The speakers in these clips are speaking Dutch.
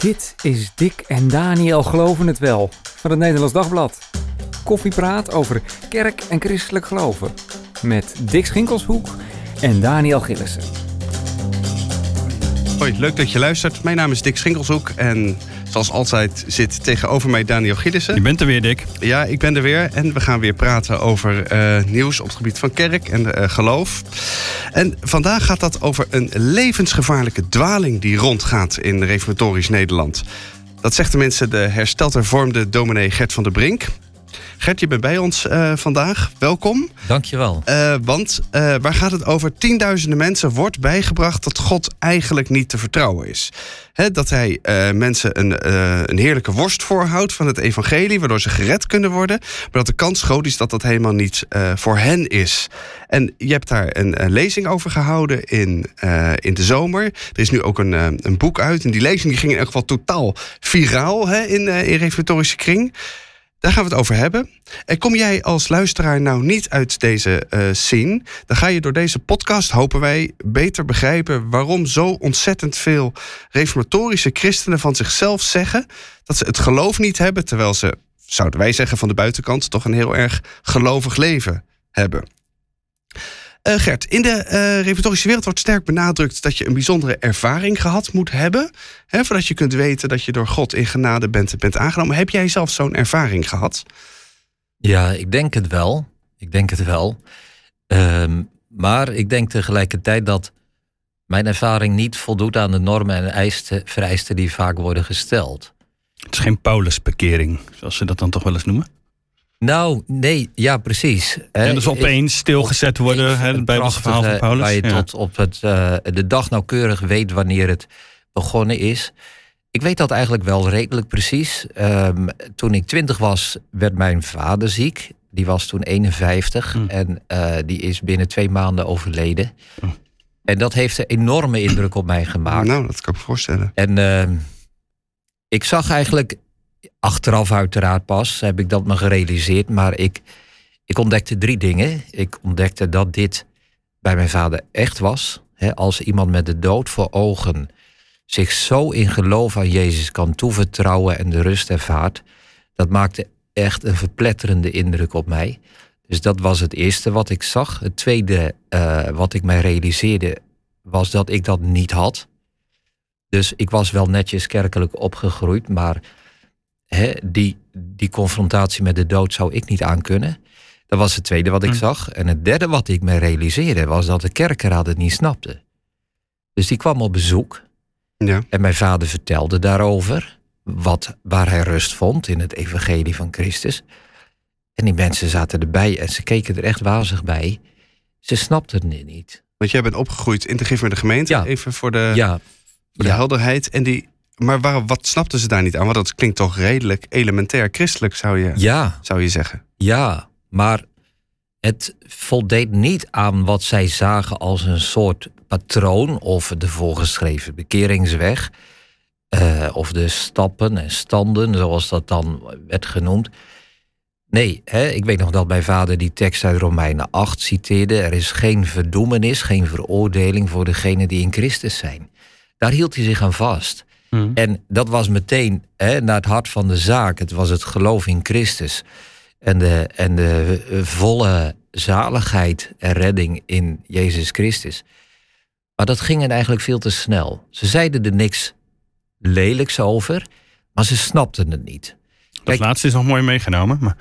Dit is Dick en Daniel Geloven het Wel van het Nederlands Dagblad. Koffiepraat over kerk en christelijk geloven. Met Dick Schinkelshoek en Daniel Gillissen. Hoi, leuk dat je luistert. Mijn naam is Dick Schinkelshoek en zoals altijd zit tegenover mij Daniel Gillissen. Je bent er weer, Dick. Ja, ik ben er weer en we gaan weer praten over eh, nieuws op het gebied van kerk en eh, geloof. En vandaag gaat dat over een levensgevaarlijke dwaling die rondgaat in reformatorisch Nederland. Dat zegt de hersteld hervormde dominee Gert van der Brink. Gert, je bent bij ons uh, vandaag. Welkom. Dankjewel. Uh, want uh, waar gaat het over? Tienduizenden mensen wordt bijgebracht dat God eigenlijk niet te vertrouwen is. He, dat hij mensen een, een heerlijke worst voorhoudt van het evangelie, waardoor ze gered kunnen worden. Maar dat de kans groot is dat dat helemaal niet voor hen is. En je hebt daar een, een lezing over gehouden in, in de zomer. Er is nu ook een, een boek uit. En die lezing die ging in elk geval totaal viraal he, in, in reformatorische kring. Daar gaan we het over hebben. En kom jij als luisteraar nou niet uit deze uh, scene, dan ga je door deze podcast, hopen wij, beter begrijpen waarom zo ontzettend veel reformatorische christenen van zichzelf zeggen dat ze het geloof niet hebben, terwijl ze, zouden wij zeggen van de buitenkant, toch een heel erg gelovig leven hebben. Uh, Gert, in de uh, reformatorische wereld wordt sterk benadrukt dat je een bijzondere ervaring gehad moet hebben. Hè, voordat je kunt weten dat je door God in genade bent, bent aangenomen. Heb jij zelf zo'n ervaring gehad? Ja, ik denk het wel. Ik denk het wel. Um, maar ik denk tegelijkertijd dat mijn ervaring niet voldoet aan de normen en eisten, vereisten die vaak worden gesteld. Het is geen Paulusbekering, zoals ze dat dan toch wel eens noemen? Nou, nee, ja, precies. Ja, dus opeens stilgezet worden, hè, het Bijbelse verhaal van Paulus. Waar je ja. tot op het, uh, de dag nauwkeurig weet wanneer het begonnen is. Ik weet dat eigenlijk wel redelijk precies. Um, toen ik twintig was, werd mijn vader ziek. Die was toen 51 Hm. en uh, die is binnen twee maanden overleden. En dat heeft een enorme indruk op mij gemaakt. Nou, dat kan ik me voorstellen. En uh, ik zag eigenlijk achteraf uiteraard pas heb ik dat me gerealiseerd. Maar ik, ik ontdekte drie dingen. Ik ontdekte dat dit bij mijn vader echt was. Als iemand met de dood voor ogen zich zo in geloof aan Jezus kan toevertrouwen en de rust ervaart. Dat maakte echt een verpletterende indruk op mij. Dus dat was het eerste wat ik zag. Het tweede uh, wat ik mij realiseerde was dat ik dat niet had. Dus ik was wel netjes kerkelijk opgegroeid, maar Die, die confrontatie met de dood zou ik niet aankunnen. Dat was het tweede wat ik Hm. zag. En het derde wat ik me realiseerde was dat de kerkenraad het niet snapte. Dus die kwam op bezoek. Ja. En mijn vader vertelde daarover. Wat, waar hij rust vond in het evangelie van Christus. En die mensen zaten erbij en ze keken er echt wazig bij. Ze snapten het niet. Want jij bent opgegroeid in de gif met de gemeente, Ja. even voor de, Ja, voor de ja. helderheid. En die, maar waar, wat snapten ze daar niet aan? Want dat klinkt toch redelijk elementair christelijk, zou je, ja. zou je zeggen. Ja, maar het voldeed niet aan wat zij zagen als een soort patroon of de voorgeschreven bekeringsweg. eh, of de stappen en standen, zoals dat dan werd genoemd. Nee, hè, ik weet nog dat mijn vader die tekst uit Romeinen 8 citeerde. Er is geen verdoemenis, geen veroordeling voor degenen die in Christus zijn. Daar hield hij zich aan vast. Hm. En dat was meteen hè, naar het hart van de zaak. Het was het geloof in Christus. En de, en de eh, volle zaligheid en redding in Jezus Christus. Maar dat ging hen eigenlijk veel te snel. Ze zeiden er niks lelijks over, maar ze snapten het niet. Dat Kijk- laatste is nog mooi meegenomen. Maar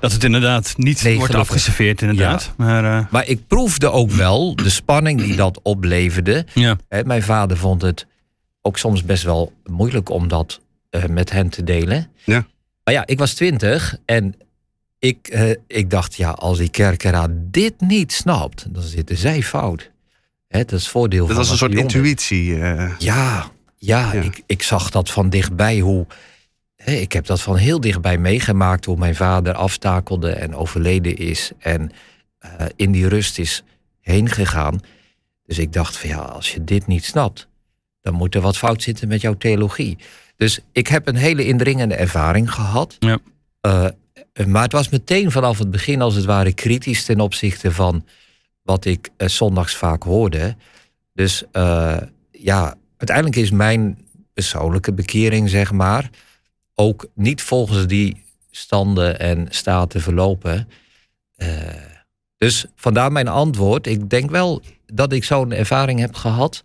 dat het inderdaad niet Nee, wordt afgeserveerd, inderdaad. Maar eh, Maar ik proefde ook wel de spanning die dat opleverde. ja. Mijn vader vond het ook soms best wel moeilijk om dat eh, met hen te delen. Ja. Maar ja, ik was twintig en ik, eh, ik dacht, ja, als die kerkeraad dit niet snapt, dan zitten zij fout. Hè, dat is voordeel Dat van was een soort intuïtie. eh. Ja, ja, Ja. Ik, ik zag dat van dichtbij hoe. hè, ik heb dat van heel dichtbij meegemaakt hoe mijn vader aftakelde en overleden is. En in die rust is heen gegaan. Dus ik dacht van ja, als je dit niet snapt, dan moet er wat fout zitten met jouw theologie. Dus ik heb een hele indringende ervaring gehad. Ja. Eh, maar het was meteen vanaf het begin als het ware kritisch ten opzichte van wat ik eh, zondags vaak hoorde. Dus eh, ja, uiteindelijk is mijn persoonlijke bekering, zeg maar, ook niet volgens die standen en staten verlopen. Dus vandaar mijn antwoord. Ik denk wel dat ik zo'n ervaring heb gehad.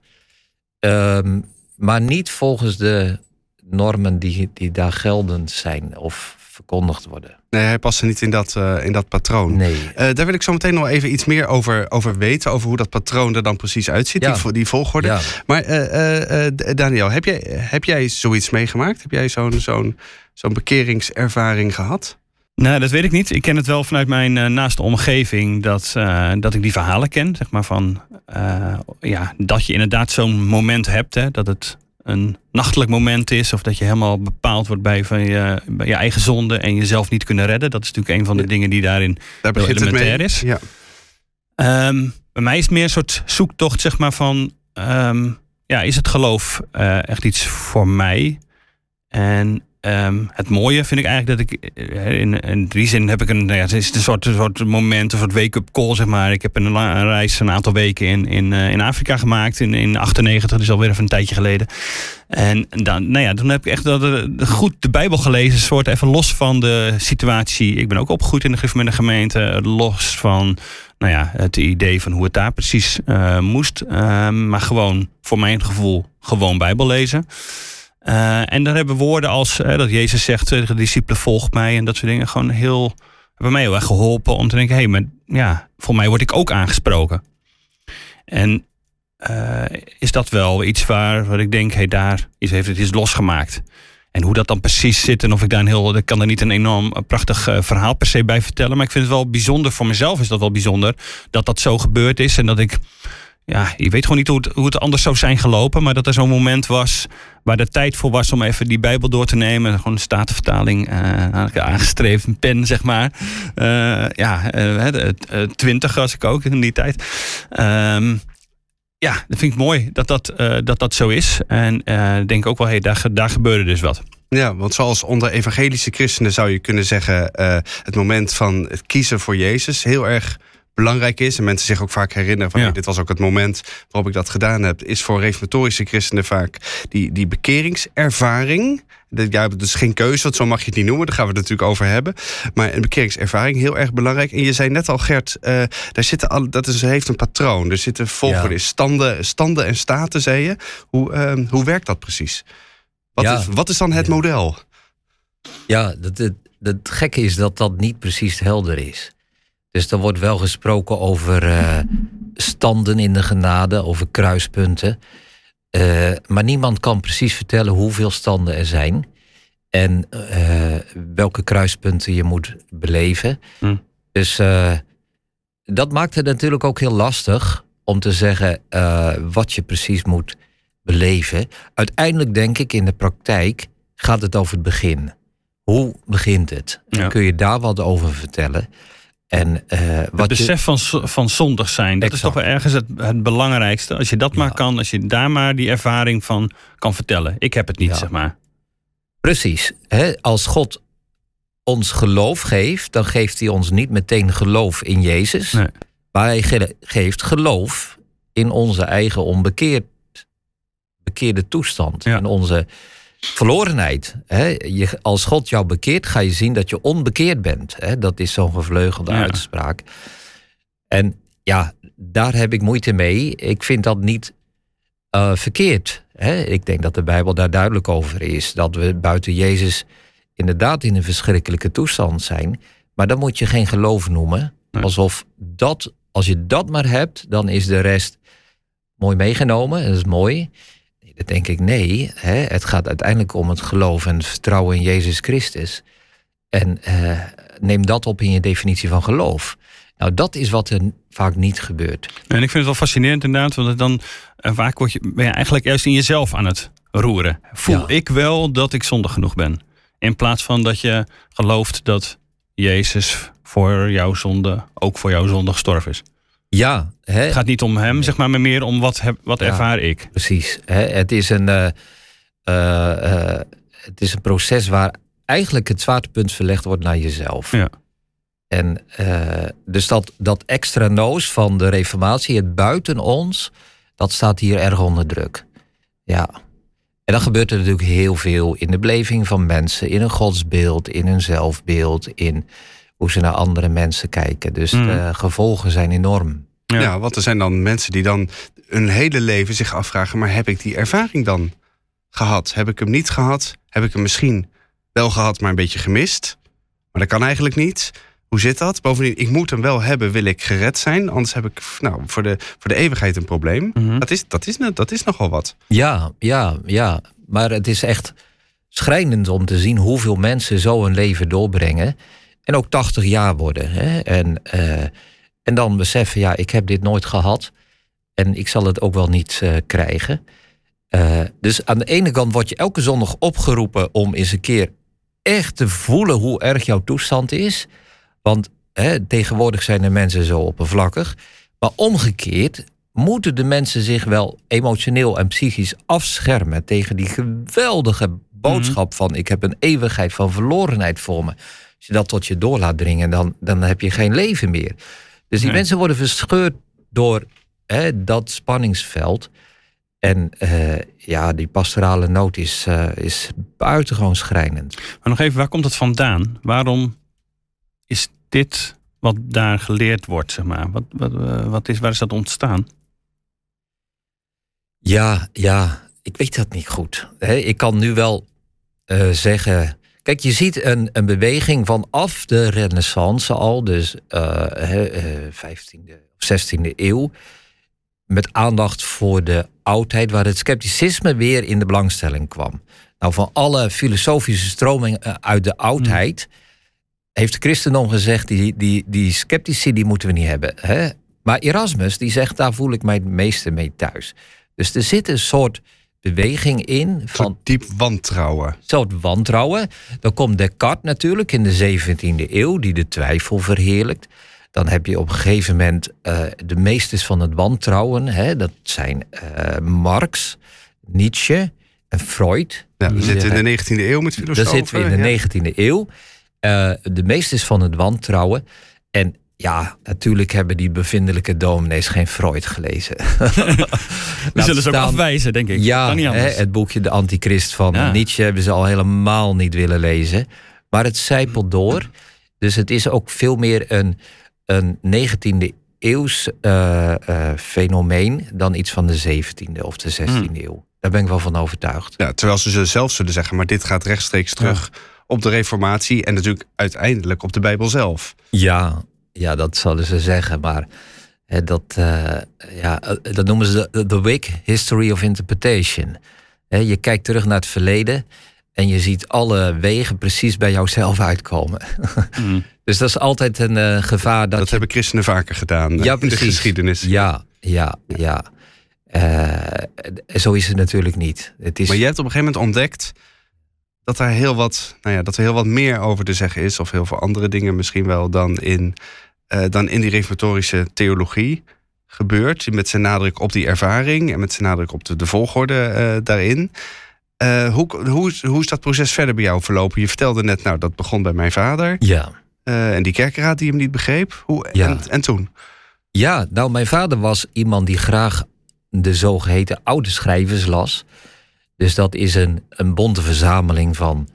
Ehm, maar niet volgens de normen die, die daar geldend zijn of verkondigd worden. Nee, hij past niet in dat, uh, in dat patroon. Nee. Uh, daar wil ik zo meteen nog even iets meer over, over weten. Over hoe dat patroon er dan precies uitziet, ja. die, die volgorde. Ja. Maar uh, Daniel, heb jij, heb jij zoiets meegemaakt? Heb jij zo'n zo'n zo'n bekeringservaring gehad? Nou, dat weet ik niet. Ik ken het wel vanuit mijn uh, naaste omgeving dat, uh, dat ik die verhalen ken. Zeg maar van uh, ja, dat je inderdaad zo'n moment hebt. Hè, dat het een nachtelijk moment is. Of dat je helemaal bepaald wordt bij, van je, bij je eigen zonde en jezelf niet kunnen redden. Dat is natuurlijk een van de dingen die daarin Daar heel elementair mee. is. Ja. Um, bij mij is het meer een soort zoektocht, zeg maar, van um, ja, is het geloof echt iets voor mij? En Um, het mooie vind ik eigenlijk dat ik in, in die zin heb ik een, nou ja, het is een soort, een soort moment, een soort wake-up call, zeg maar. Ik heb een, reis een aantal weken in, in, uh, in Afrika gemaakt in, in 98, dat is alweer even een tijdje geleden. En dan, nou ja, toen heb ik echt dat, goed de Bijbel gelezen, soort even los van de situatie. Ik ben ook opgegroeid in de gemeente, gemeente los van nou ja, het idee van hoe het daar precies moest. maar gewoon, voor mijn gevoel, gewoon Bijbel lezen. Uh, en dan hebben woorden als uh, dat Jezus zegt de discipelen volg mij en dat soort dingen gewoon heel hebben mij heel erg geholpen om te denken hé, hey, maar ja, voor mij word ik ook aangesproken. En uh, is dat wel iets waar, waar ik denk hé, hey, daar is, heeft het iets losgemaakt. En hoe dat dan precies zit en of ik daar een heel, ik kan er niet een enorm prachtig verhaal per se bij vertellen, maar ik vind het wel bijzonder voor mezelf is dat wel bijzonder dat dat zo gebeurd is en dat ik ja, je weet gewoon niet hoe het, hoe het anders zou zijn gelopen. Maar dat er zo'n moment was waar de tijd voor was om even die Bijbel door te nemen. Gewoon een statenvertaling uh, aangestreefd, een pen zeg maar. Uh, ja, uh, twintig was ik ook in die tijd. Um, ja, dat vind ik mooi dat dat, dat, dat zo is. En ik denk ook wel, hey, daar, daar gebeurde dus wat. Ja, want zoals onder evangelische christenen zou je kunnen zeggen... het moment van het kiezen voor Jezus heel erg belangrijk is. En mensen zich ook vaak herinneren van ja. hey, dit was ook het moment waarop ik dat gedaan heb. Is voor reformatorische christenen vaak die, die bekeringservaring. Ja, dus geen keuze, want zo mag je het niet noemen. Daar gaan we het natuurlijk over hebben. Maar een bekeringservaring, heel erg belangrijk. En je zei net al, Gert, uh, daar zitten al, dat is, heeft een patroon. Er zitten volgorde, ja. standen, standen en staten, zei je. Hoe, uh, hoe werkt dat precies? Wat, ja. is, wat is dan het model? Ja, het gekke is dat dat niet precies helder is. Dus er wordt wel gesproken over uh, standen in de genade, over kruispunten. Uh, maar niemand kan precies vertellen hoeveel standen er zijn. En uh, welke kruispunten je moet beleven. Hm. Dus dat maakt het natuurlijk ook heel lastig om te zeggen wat je precies moet beleven. Uiteindelijk denk ik in de praktijk gaat het over het begin. Hoe begint het? Ja. Kun je daar wat over vertellen? En, uh, het besef je... van, van zondig zijn, dat Exact. is toch wel ergens het, het belangrijkste. Als je dat maar kan, als je daar maar die ervaring van kan vertellen. Ik heb het niet, Ja. zeg maar. Precies. Hè? Als God ons geloof geeft, dan geeft hij ons niet meteen geloof in Jezus. Nee. Maar hij ge- geeft geloof in onze eigen onbekeerd, bekeerde toestand. Ja. In onze verlorenheid. Hè? Je, als God jou bekeert, ga je zien dat je onbekeerd bent. Hè? Dat is zo'n gevleugelde Ja. uitspraak. En ja, daar heb ik moeite mee. Ik vind dat niet eh, verkeerd. Hè? Ik denk dat de Bijbel daar duidelijk over is. Dat we buiten Jezus inderdaad in een verschrikkelijke toestand zijn. Maar dan moet je geen geloof noemen. Nee. Alsof dat, als je dat maar hebt, dan is de rest mooi meegenomen. Dat is mooi. Denk ik nee. Hè? Het gaat uiteindelijk om het geloof en het vertrouwen in Jezus Christus. En eh, neem dat op in je definitie van geloof. Nou, dat is wat er vaak niet gebeurt. En ik vind het wel fascinerend inderdaad, want dan eh, vaak word je, ben je eigenlijk juist in jezelf aan het roeren. Voel Ja. ik wel dat ik zondig genoeg ben? In plaats van dat je gelooft dat Jezus voor jouw zonde, ook voor jouw zonde gestorven is. Ja, hè? Het gaat niet om hem, zeg maar, maar meer om wat, heb, wat Ja. ervaar ik. Precies. Hè? Het, is een, eh, eh, eh, het is een proces waar eigenlijk het zwaartepunt verlegd wordt naar jezelf. Ja. En dus dat, dat extra noos van de reformatie, het buiten ons, dat staat hier erg onder druk. Ja. En dan gebeurt er natuurlijk heel veel in de beleving van mensen, in hun godsbeeld, in hun zelfbeeld, in hoe ze naar andere mensen kijken. Dus Mm. de gevolgen zijn enorm. Ja. Ja. want er zijn dan mensen die dan hun hele leven zich afvragen: maar heb ik die ervaring dan gehad? Heb ik hem niet gehad? Heb ik hem misschien wel gehad, maar een beetje gemist? Maar dat kan eigenlijk niet. Hoe zit dat? Bovendien, ik moet hem wel hebben, wil ik gered zijn. Anders heb ik nou, voor, de, voor de eeuwigheid een probleem. Mhm. Dat, is, dat, is, dat is nogal wat. Ja, ja, ja. Maar het is echt schrijnend om te zien hoeveel mensen zo een leven doorbrengen. En ook 80 jaar worden. Hè? En, eh, en dan beseffen, ja, ik heb dit nooit gehad. En ik zal het ook wel niet eh, krijgen. Eh, dus aan de ene kant word je elke zondag opgeroepen om eens een keer echt te voelen hoe erg jouw toestand is. Want hè, tegenwoordig zijn de mensen zo oppervlakkig. Maar omgekeerd moeten de mensen zich wel emotioneel en psychisch afschermen tegen die geweldige boodschap van ik heb een eeuwigheid van verlorenheid voor me. Als je dat tot je door laat dringen, dan, dan heb je geen leven meer. Dus die Nee. mensen worden verscheurd door hè, dat spanningsveld. En eh, ja, die pastorale nood is, eh, is buitengewoon schrijnend. Maar nog even, waar komt het vandaan? Waarom is dit wat daar geleerd wordt, zeg maar? Wat, wat, eh, wat is, waar is dat ontstaan? Ja, ja, ik weet dat niet goed. Ik kan nu wel zeggen. Kijk, je ziet een, een beweging vanaf de Renaissance al, dus eh, hè, eh, 15e of 16e eeuw. Met aandacht voor de oudheid, waar het scepticisme weer in de belangstelling kwam. Nou, van alle filosofische stromingen eh, uit de oudheid. heeft de christendom gezegd: die, die, die sceptici die moeten we niet hebben. Hè? Maar Erasmus die zegt: daar voel ik mij het meeste mee thuis. Dus er zit een soort beweging in Van diep wantrouwen. soort wantrouwen. Dan komt Descartes natuurlijk in de 17e eeuw, die de twijfel verheerlijkt. Dan heb je op een gegeven moment eh, de meesters van het wantrouwen. Hè? Dat zijn eh, Marx, Nietzsche en Freud. Ja, we Die zitten in de 19e eeuw met daar filosofen. zitten we in de ja. 19e eeuw. Eh, de meesters van het wantrouwen. En ja, natuurlijk hebben die bevindelijke dominees geen Freud gelezen. We zullen ze ook afwijzen, denk ik. Ja, kan niet hè, het boekje De Antichrist van Ja. Nietzsche hebben ze al helemaal niet willen lezen. Maar het zijpelt door. Dus het is ook veel meer een, een 19e eeuws eh, eh, fenomeen dan iets van de 17e of de 16e Hmm. eeuw. Daar ben ik wel van overtuigd. Ja, terwijl ze ze zelf zullen zeggen, maar dit gaat rechtstreeks terug op de reformatie en natuurlijk uiteindelijk op de Bijbel zelf. Ja, ja dat zouden ze zeggen. Maar hè, dat, eh, ja, eh, dat noemen ze de, de Wick History of Interpretation. Hè, je kijkt terug naar het verleden en je ziet alle wegen precies bij jouzelf uitkomen. Mm. Dus dat is altijd een eh, gevaar dat, Dat, je... hebben christenen vaker gedaan Ja, in de geschiedenis. Ja, ja, ja. Zo is het natuurlijk niet. Het is... Maar je hebt op een gegeven moment ontdekt dat er heel wat, nou ja, dat er heel wat meer over te zeggen is, of heel veel andere dingen misschien wel dan in, eh, dan in die reformatorische theologie gebeurt. Met zijn nadruk op die ervaring en met zijn nadruk op de, de volgorde eh, daarin. Eh, hoe, hoe, is- hoe is dat proces verder bij jou verlopen? Je vertelde net, nou, dat begon bij mijn vader. Ja. en die kerkenraad die hem niet begreep. Hoe, Ja. en, en toen? Ja, nou, mijn vader was iemand die graag de zogeheten oude schrijvers las. Dus dat is een, een bonte verzameling van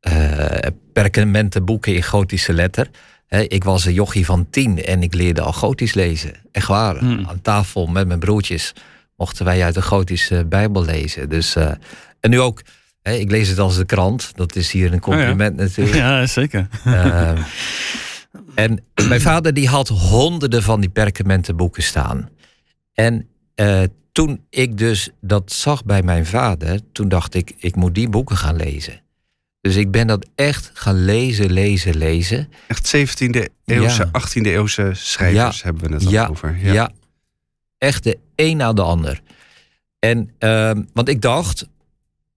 eh perkamentenboeken in gotische letter. Ik was een jochie van tien en ik leerde al gotisch lezen. Echt waar. Hmm. Aan tafel met mijn broertjes mochten wij uit de gotische bijbel lezen. Dus, eh, en nu ook, ik lees het als de krant. Dat is hier een compliment natuurlijk. Ja, zeker. Ehm, en mijn vader die had honderden van die perkamentenboeken staan. En eh, toen ik dus dat zag bij mijn vader, toen dacht ik, ik moet die boeken gaan lezen. Dus ik ben dat echt gaan lezen, lezen, lezen. Echt 17e eeuwse, Ja. 18e eeuwse schrijvers Ja. hebben we het dan Ja, over. Ja. echt de een na de ander. En, ehm, want ik dacht,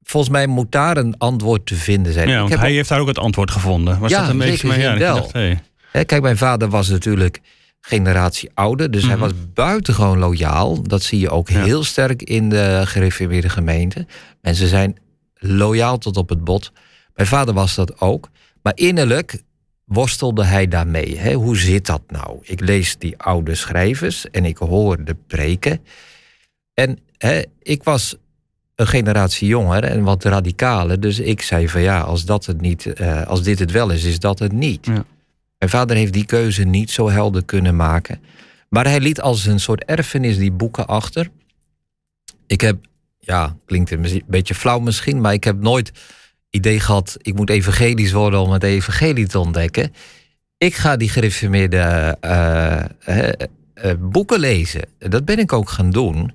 volgens mij moet daar een antwoord te vinden zijn. Ja, ik want heb hij heeft daar ook het antwoord gevonden. Was Ja, dat een beetje maar ja, zin dat je wel. dacht, hey. Hè, kijk, mijn vader was natuurlijk generatie ouder, dus hij Mhm. was buitengewoon loyaal. Dat zie je ook Ja. heel sterk in de gereformeerde gemeente. Mensen zijn loyaal tot op het bot. Mijn vader was dat ook. Maar innerlijk worstelde hij daarmee. Hè? Hoe zit dat nou? Ik lees die oude schrijvers en ik hoor de preken. En hè, ik was een generatie jonger en wat radicaler. Dus ik zei van ja, als, dat het niet, eh, als dit het wel is, is dat het niet. Ja. Mijn vader heeft die keuze niet zo helder kunnen maken. Maar hij liet als een soort erfenis die boeken achter. Ik heb, ja, klinkt een beetje flauw misschien, maar ik heb nooit idee gehad, ik moet evangelisch worden om het evangelie te ontdekken. Ik ga die gereformeerde eh, eh, eh, boeken lezen. Dat ben ik ook gaan doen.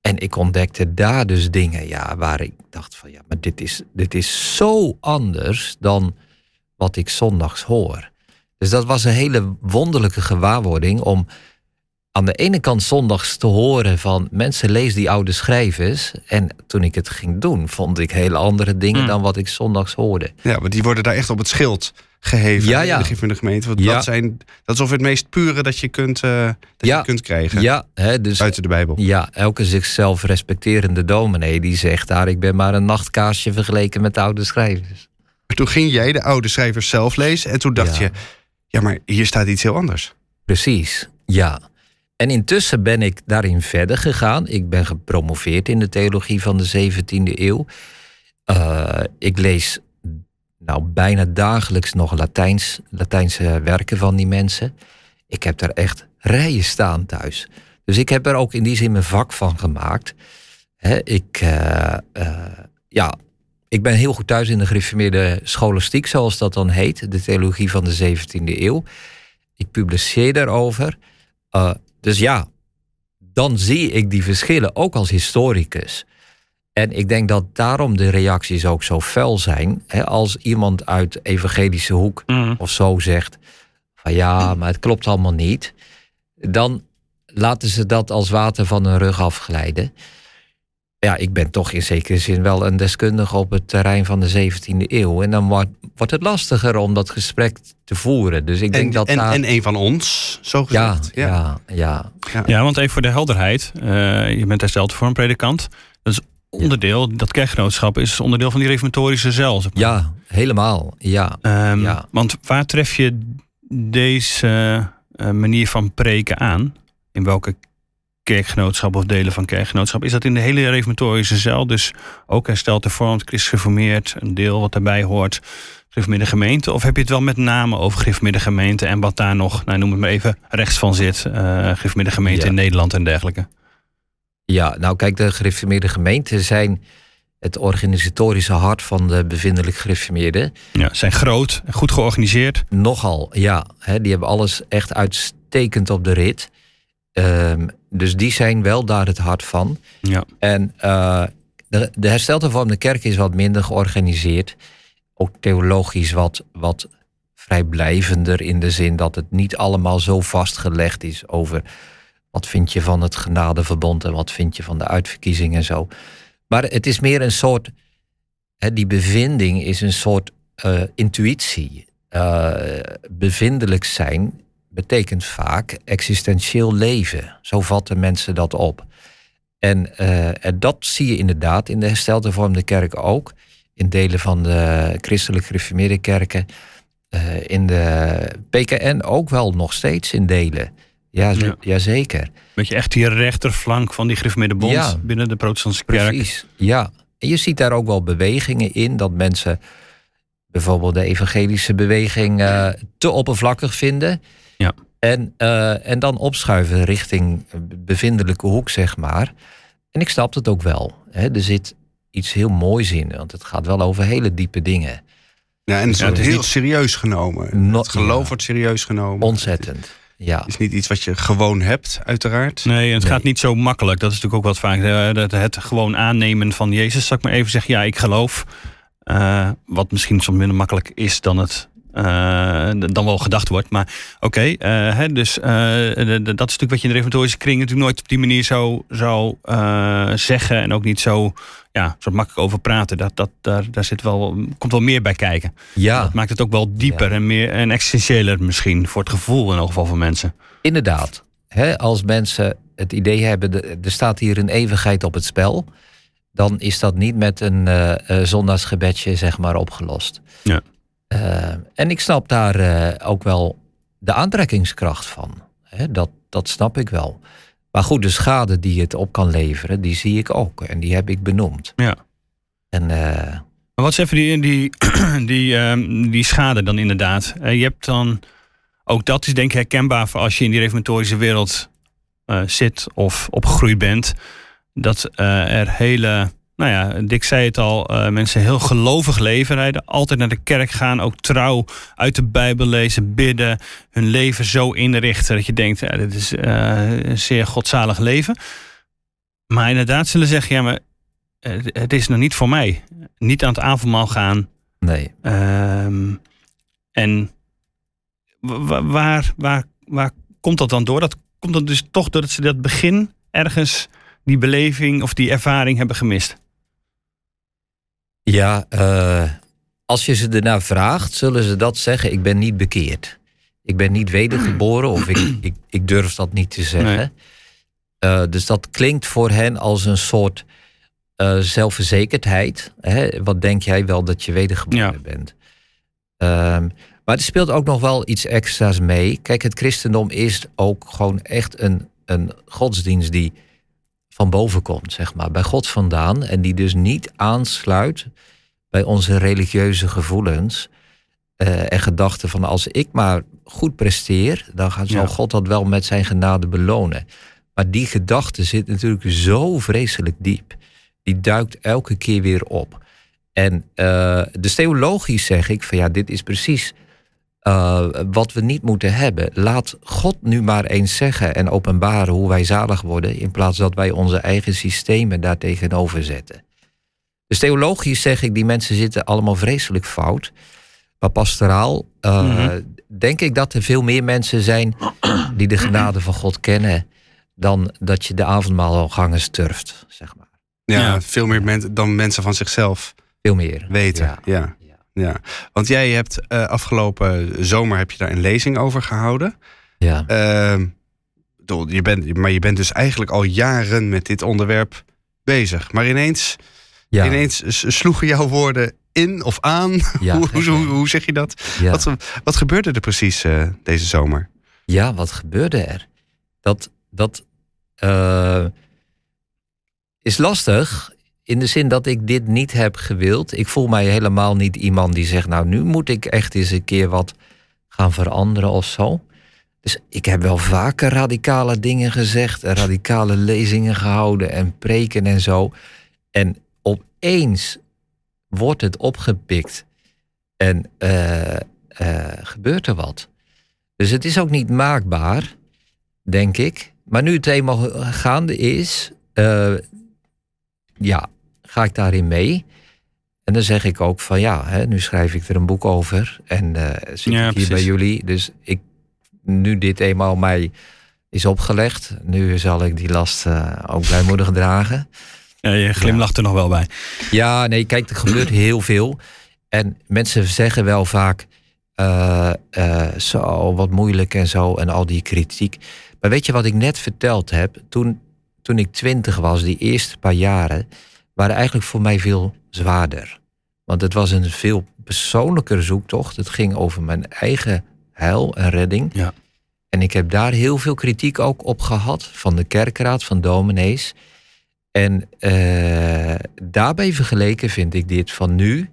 En ik ontdekte daar dus dingen ja, waar ik dacht van ja, maar dit is, dit is zo anders dan wat ik zondags hoor. Dus dat was een hele wonderlijke gewaarwording om aan de ene kant zondags te horen van mensen lees die oude schrijvers. En toen ik het ging doen, vond ik hele andere dingen Mm. dan wat ik zondags hoorde. Ja, want die worden daar echt op het schild geheven Ja, in ja. van de gemeente. Want Ja. dat, zijn, dat is ongeveer het meest pure dat je kunt, eh, dat Ja. je kunt krijgen. Ja, hè, dus Buiten de Bijbel. Ja, elke zichzelf respecterende dominee die zegt daar... ik ben maar een nachtkaarsje vergeleken met de oude schrijvers. Maar toen ging jij de oude schrijvers zelf lezen. En toen dacht je, ja, maar hier staat iets heel anders. Precies, ja. En intussen ben ik daarin verder gegaan. Ik ben gepromoveerd in de theologie van de 17e eeuw. Eh, ik lees nou bijna dagelijks nog Latijns, Latijnse werken van die mensen. Ik heb daar echt rijen staan thuis. Dus ik heb er ook in die zin mijn vak van gemaakt. Ik, eh, ja, ik ben heel goed thuis in de gereformeerde scholastiek, zoals dat dan heet. De theologie van de 17e eeuw. Ik publiceer daarover. Eh, dus ja, dan zie ik die verschillen ook als historicus. En ik denk dat daarom de reacties ook zo fel zijn. Hè, als iemand uit evangelische hoek Mm. of zo zegt van ja, maar het klopt allemaal niet. Dan laten ze dat als water van hun rug afglijden. Ja, ik ben toch in zekere zin wel een deskundige op het terrein van de 17e eeuw. En dan wordt, wordt het lastiger om dat gesprek te voeren. Dus ik denk En, dat en, daar... en een van ons, zo ja, gezegd. ja, ja, Ja, want even voor de helderheid. eh, je bent hersteld voor een predikant. Dat is onderdeel, dat kerkgenootschap is onderdeel van die reformatorische cel. zeg maar. ja, helemaal. Ja, Ehm, ja. Want waar tref je deze eh, manier van preken aan? In welke kerkgenootschap of delen van kerkgenootschap? Is dat in de hele reformatorische cel? Dus ook hersteld hervormd, gereformeerd, een deel wat daarbij hoort, gereformeerde gemeente? Of heb je het wel met name over gereformeerde gemeente en wat daar nog, nou, noem het maar even, rechts van zit? gereformeerde gemeente Ja. in Nederland en dergelijke. Ja, nou kijk, de gereformeerde gemeenten zijn het organisatorische hart van de bevindelijk gereformeerden. Ja, zijn groot, goed georganiseerd. Nogal, ja. Hè, die hebben alles echt uitstekend op de rit. Ehm, dus die zijn wel daar het hart van. Ja. En eh, de, de kerk is wat minder georganiseerd. Ook theologisch wat, wat vrijblijvender in de zin dat het niet allemaal zo vastgelegd is over wat vind je van het genadeverbond en wat vind je van de uitverkiezing en zo. Maar het is meer een soort, hè, die bevinding is een soort eh, intuïtie. Eh, bevindelijk zijn betekent vaak existentieel leven. Zo vatten mensen dat op. En, eh, en dat zie je inderdaad in de herstelde vormde kerk ook. In delen van de christelijk gereformeerde kerken. eh, in de PKN ook wel nog steeds in delen. Ja, Ja. Jazeker. Weet je, echt die rechterflank van die gereformeerde bond Ja. binnen de protestantse kerk. Precies, ja. En je ziet daar ook wel bewegingen in dat mensen bijvoorbeeld de evangelische beweging eh, te oppervlakkig vinden. En, eh, en dan opschuiven richting bevindelijke hoek, zeg maar. En ik snap het ook wel. Hè. Er zit iets heel moois in, want het gaat wel over hele diepe dingen. Ja, en het Ja, wordt heel niet- serieus genomen. No- het geloof ja. wordt serieus genomen. Ontzettend. Ja, Het is niet iets wat je gewoon hebt, uiteraard. Nee, het Nee. gaat niet zo makkelijk. Dat is natuurlijk ook wat vaak. dat het gewoon aannemen van Jezus, zal ik maar even zeggen. Ja, ik geloof. Eh, wat misschien soms minder makkelijk is dan het. Eh, dan wel gedacht wordt. Maar oké, eh, hè, dus eh, dat is natuurlijk wat je in de reformatorische kring natuurlijk nooit op die manier zou, zou eh, zeggen. En ook niet zo, ja, zo makkelijk over praten. Dat, dat, daar, daar zit wel, komt wel meer bij kijken. ja Dat maakt het ook wel dieper Ja. en meer en existentiëler misschien. Voor het gevoel in elk geval van mensen. inderdaad. Hè, als mensen het idee hebben, de- er staat hier een eeuwigheid op het spel, dan is dat niet met een eh eh, zondagsgebedje zeg maar opgelost. Ja. Eh, en ik snap daar eh, ook wel de aantrekkingskracht van. Hè, dat, dat snap ik wel. Maar goed, de schade die het op kan leveren, die zie ik ook. En die heb ik benoemd. Ja. En eh, Maar wat is even die, die, die, ehm, die schade dan inderdaad? Je hebt dan, ook dat is denk ik herkenbaar voor als je in die reformatorische wereld zit of opgegroeid bent. Dat er hele, nou ja, Dick zei het al, eh, mensen heel gelovig leven rijden. Altijd naar de kerk gaan, ook trouw uit de Bijbel lezen, bidden. Hun leven zo inrichten dat je denkt, ja, dit is eh, een zeer godzalig leven. Maar inderdaad zullen zeggen, ja, maar het is nog niet voor mij. Niet aan het avondmaal gaan. nee, Ehm, en wa- wa- waar, waar, waar komt dat dan door? Dat komt dat dus toch doordat ze dat begin ergens die beleving of die ervaring hebben gemist. Ja, eh, als je ze ernaar vraagt, zullen ze dat zeggen. Ik ben niet bekeerd. Ik ben niet wedergeboren of ik, ik, ik durf dat niet te zeggen. Nee. Eh, dus dat klinkt voor hen als een soort eh, zelfverzekerdheid. Hè? Wat denk jij wel dat je wedergeboren Ja. bent? Ehm, maar er speelt ook nog wel iets extra's mee. Kijk, het christendom is ook gewoon echt een, een godsdienst die van boven komt, zeg maar, bij God vandaan. En die dus niet aansluit bij onze religieuze gevoelens eh, en gedachten van als ik maar goed presteer, dan gaat, zal Ja. God dat wel met zijn genade belonen. Maar die gedachte zit natuurlijk zo vreselijk diep. Die duikt elke keer weer op. En eh dus theologisch zeg ik van ja, dit is precies eh, wat we niet moeten hebben. Laat God nu maar eens zeggen en openbaren hoe wij zalig worden, in plaats dat wij onze eigen systemen daar tegenover zetten. Dus theologisch zeg ik, die mensen zitten allemaal vreselijk fout. Maar pastoraal eh, Mhm. denk ik dat er veel meer mensen zijn die de genade van God kennen, dan dat je de avondmaalgangers turft, zeg maar. Ja, Ja. veel meer men, dan mensen van zichzelf Veel meer. weten. Ja. Ja. Ja. Want jij hebt eh, afgelopen zomer heb je daar een lezing over gehouden. Ja. Ehm, je bent, maar je bent dus eigenlijk al jaren met dit onderwerp bezig. Maar ineens, Ja. ineens sloegen jouw woorden in of aan. Ja, hoe, hoe, hoe zeg je dat? Ja. Wat, wat gebeurde er precies eh, deze zomer? Ja, wat gebeurde er? Dat, dat eh, is lastig in de zin dat ik dit niet heb gewild. Ik voel mij helemaal niet iemand die zegt, nou nu moet ik echt eens een keer wat gaan veranderen of zo. Dus ik heb wel vaker radicale dingen gezegd radicale lezingen gehouden en preken en zo. En opeens wordt het opgepikt en eh, eh, gebeurt er wat. Dus het is ook niet maakbaar, denk ik. Maar nu het eenmaal gaande is, eh, ja, ga ik daarin mee. En dan zeg ik ook van ja, hè, nu schrijf ik er een boek over. En eh zit Ja, ik hier bij jullie. Dus ik, nu dit eenmaal mij is opgelegd, nu zal ik die last eh, ook blijmoedig dragen. Ja, je glimlacht er nog wel bij. Ja, nee, kijk, er gebeurt heel veel. En mensen zeggen wel vaak, eh, zo, wat moeilijk en zo, en al die kritiek. Maar weet je wat ik net verteld heb? Toen, toen ik twintig was, die eerste paar jaren, waren eigenlijk voor mij veel zwaarder. Want het was een veel persoonlijker zoektocht. Het ging over mijn eigen heil en redding. Ja. En ik heb daar heel veel kritiek ook op gehad van de kerkraad, van dominees. En eh, daarbij vergeleken vind ik dit van nu,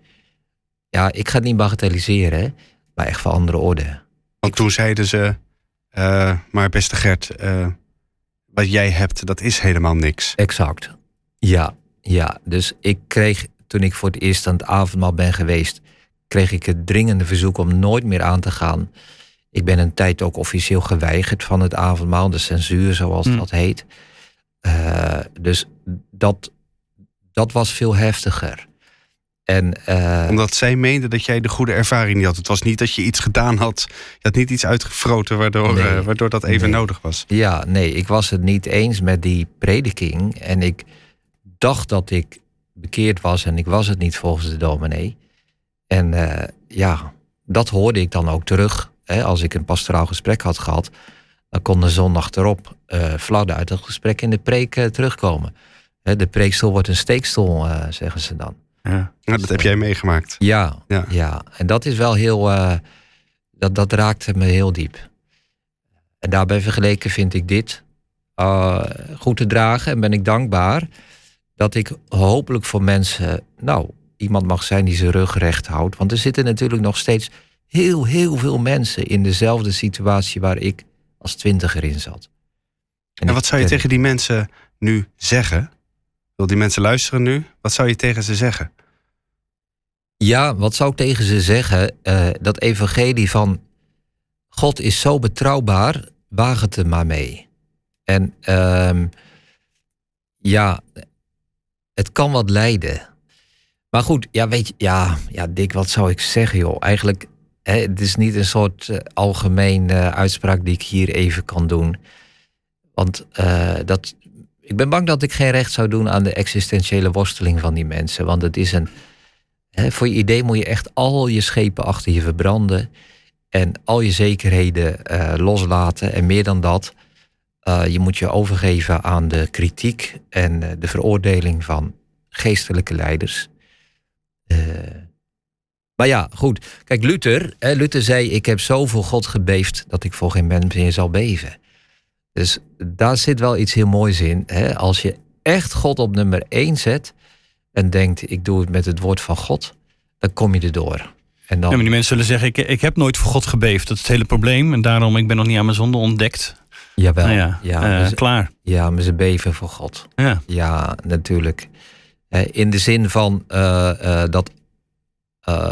ja, ik ga het niet bagatelliseren, maar echt van andere orde. Want toen zeiden ze, eh, maar beste Gert, eh, wat jij hebt, dat is helemaal niks. Exact. Ja, ja. Dus ik kreeg, toen ik voor het eerst aan het avondmaal ben geweest, kreeg ik het dringende verzoek om nooit meer aan te gaan. Ik ben een tijd ook officieel geweigerd van het avondmaal, de censuur zoals Hmm. dat heet. Eh, dus dat, dat was veel heftiger. En, eh, Omdat zij meenden dat jij de goede ervaring niet had. Het was niet dat je iets gedaan had. Je had niet iets uitgefroten waardoor, Nee. eh, waardoor dat even Nee. nodig was. Ja, nee, ik was het niet eens met die prediking. En ik dacht dat ik bekeerd was en ik was het niet volgens de dominee. En eh, ja, dat hoorde ik dan ook terug. Hè, als ik een pastoraal gesprek had gehad, dan kon de zondag erop fladder uit het gesprek in de preek terugkomen. Hè, de preekstoel wordt een steekstoel, zeggen ze dan. Ja. Nou, dat heb jij meegemaakt. Ja, Ja. ja. En dat is wel heel. eh, dat, dat raakte me heel diep. En daarbij vergeleken vind ik dit eh, goed te dragen. En ben ik dankbaar dat ik hopelijk voor mensen, nou, iemand mag zijn die zijn rug recht houdt. Want er zitten natuurlijk nog steeds heel, heel veel mensen in dezelfde situatie waar ik als twintiger in zat. En, wat zou je tegen die mensen nu zeggen? Wil die mensen luisteren nu? Wat zou je tegen ze zeggen? Ja, wat zou ik tegen ze zeggen? Uh, dat evangelie van God is zo betrouwbaar, waag het er maar mee. En uh, ja, het kan wat lijden. Maar goed, ja, weet je, ja, ja, Dick, wat zou ik zeggen, joh? Eigenlijk, hè, het is niet een soort algemeen uh, uitspraak die ik hier even kan doen. Want dat, ik ben bang dat ik geen recht zou doen aan de existentiële worsteling van die mensen. Want het is een. Hè, voor je idee moet je echt al je schepen achter je verbranden. En al je zekerheden uh, loslaten. En meer dan dat, uh, je moet je overgeven aan de kritiek en uh, de veroordeling van geestelijke leiders. maar ja, goed. Kijk, Luther, hè, Luther zei: Ik heb zo voor God gebeefd dat ik voor geen mens meer zal beven. Dus daar zit wel iets heel moois in. Hè? Als je echt God op nummer één zet en denkt, ik doe het met het woord van God, dan kom je erdoor. En dan... Ja, maar die mensen zullen zeggen, ik, ik heb nooit voor God gebeefd. Dat is het hele probleem. En daarom, ik ben nog niet aan mijn zonde ontdekt. Jawel. Nou ja, ja uh, ze, klaar. Ja, maar ze beven voor God. Ja, ja natuurlijk. In de zin van uh, uh, dat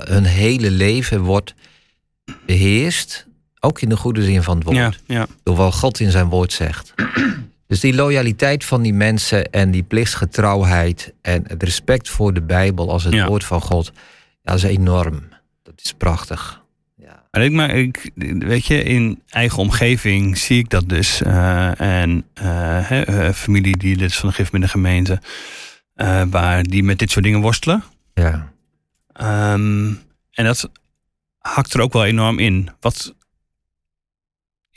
hun hele leven wordt beheerst ook in de goede zin van het woord. Ja, ja. Door wat God in zijn woord zegt. Dus die loyaliteit van die mensen en die plichtsgetrouwheid en het respect voor de Bijbel als het Ja. woord van God, ja, dat is enorm. Dat is prachtig. Ja. Maar ik, maar ik, weet je, in eigen omgeving zie ik dat dus. Eh, en eh, eh, familie die lid is van de gif in de gemeente, waar die met dit soort dingen worstelen. Ja. Ehm, en dat hakt er ook wel enorm in. Wat,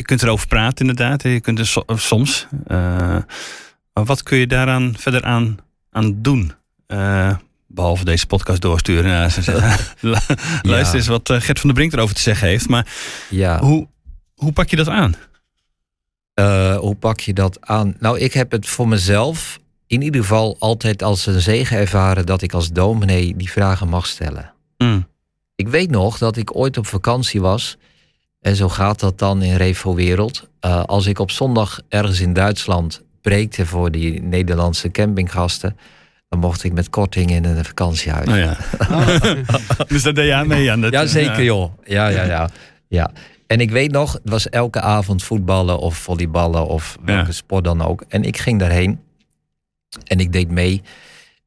je kunt erover praten inderdaad. Je kunt er so- soms. eh, maar wat kun je daaraan verder aan, aan doen? Eh, behalve deze podcast doorsturen. lu- Luister eens wat eh, Gert van der Brink erover te zeggen heeft. Maar ja. hoe, hoe pak je dat aan? Eh, hoe pak je dat aan? Nou, ik heb het voor mezelf in ieder geval altijd als een zegen ervaren dat ik als dominee die vragen mag stellen. Mm. Ik weet nog dat ik ooit op vakantie was. En zo gaat dat dan in Revo-wereld. Uh, als ik op zondag ergens in Duitsland preekte voor die Nederlandse campinggasten. dan mocht ik met korting in een vakantiehuis. Oh ja. dus dat deed je aan mee aan dat. Ja, zeker ja. joh. Ja, ja, ja. ja. En ik weet nog, het was elke avond voetballen of volleyballen of welke Ja. sport dan ook. En ik ging daarheen en ik deed mee.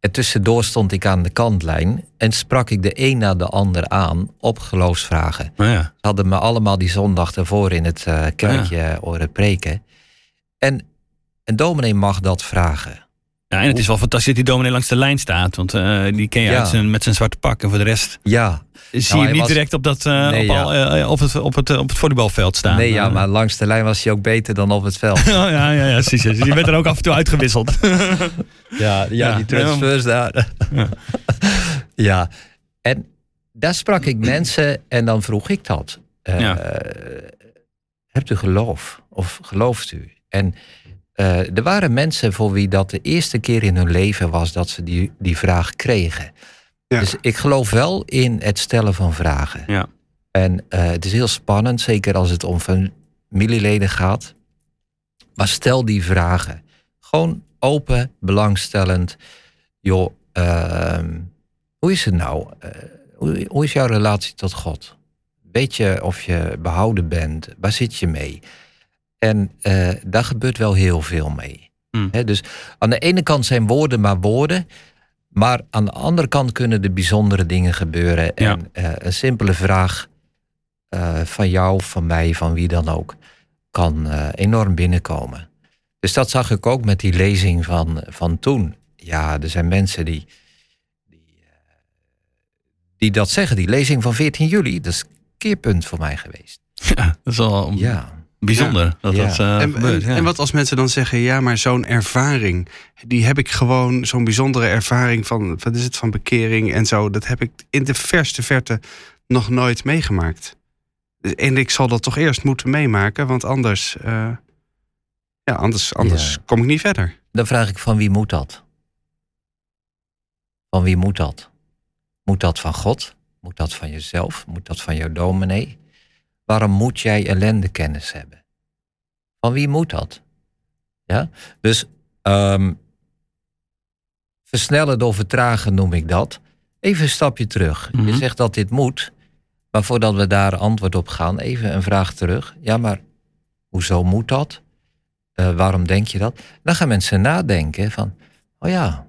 En tussendoor stond ik aan de kantlijn en sprak ik de een na de ander aan op geloofsvragen. Oh ja. Ze hadden me allemaal die zondag ervoor in het eh, kerkje horen preken. En een dominee mag dat vragen. Ja, en het is wel fantastisch dat die dominee langs de lijn staat. Want eh, die ken je Ja. uit zijn, met zijn zwarte pak. En voor de rest Ja, zie je hij hem niet was- direct op, dat, Nee, op, al, op, het, op, het, op het volleybalveld staan. nee, ja, maar langs de lijn was hij ook beter dan op het veld. Oh, ja, ja, ja, precies. Dus Je bent er ook af en toe uitgewisseld. Ja, ja, Ja, die transfers daar. Ja. En daar sprak ik mensen en dan vroeg ik dat. Hebt u geloof? Of gelooft u? En eh, er waren mensen voor wie dat de eerste keer in hun leven was dat ze die, die vraag kregen. Ja. Dus ik geloof wel in het stellen van vragen. Ja. En eh, het is heel spannend, zeker als het om familieleden gaat. Maar stel die vragen. Gewoon open, belangstellend. Joh, ehm, hoe is het nou? Eh, hoe, hoe is jouw relatie tot God? Weet je of je behouden bent? Waar zit je mee? En eh, daar gebeurt wel heel veel mee. Hmm. Dus aan de ene kant zijn woorden maar woorden. Maar aan de andere kant kunnen er bijzondere dingen gebeuren. En eh, een simpele vraag eh, van jou, van mij, van wie dan ook, kan enorm binnenkomen. Dus dat zag ik ook met die lezing van, van toen. Ja, er zijn mensen die, die, die dat zeggen. Die lezing van 14 juli, dat is een keerpunt voor mij geweest. Ja, dat is wel Ja, bijzonder dat Ja. dat eh, En, gebeurt. en, ja. en wat als mensen dan zeggen, ja, maar zo'n ervaring, die heb ik gewoon, zo'n bijzondere ervaring van, wat is het, van bekering en zo, dat heb ik in de verste verte nog nooit meegemaakt. En ik zal dat toch eerst moeten meemaken, want anders, eh, Ja, anders, anders Ja. kom ik niet verder. Dan vraag ik van wie moet dat? Van wie moet dat? Moet dat van God? Moet dat van jezelf? Moet dat van jouw dominee? Waarom moet jij ellendekennis hebben? Van wie moet dat? Ja? Dus ehm, versnellen door vertragen noem ik dat. Even een stapje terug. Je Mhm. zegt dat dit moet, maar voordat we daar antwoord op gaan, even een vraag terug. Ja, maar hoezo moet dat? Eh, waarom denk je dat? Dan gaan mensen nadenken van, oh ja.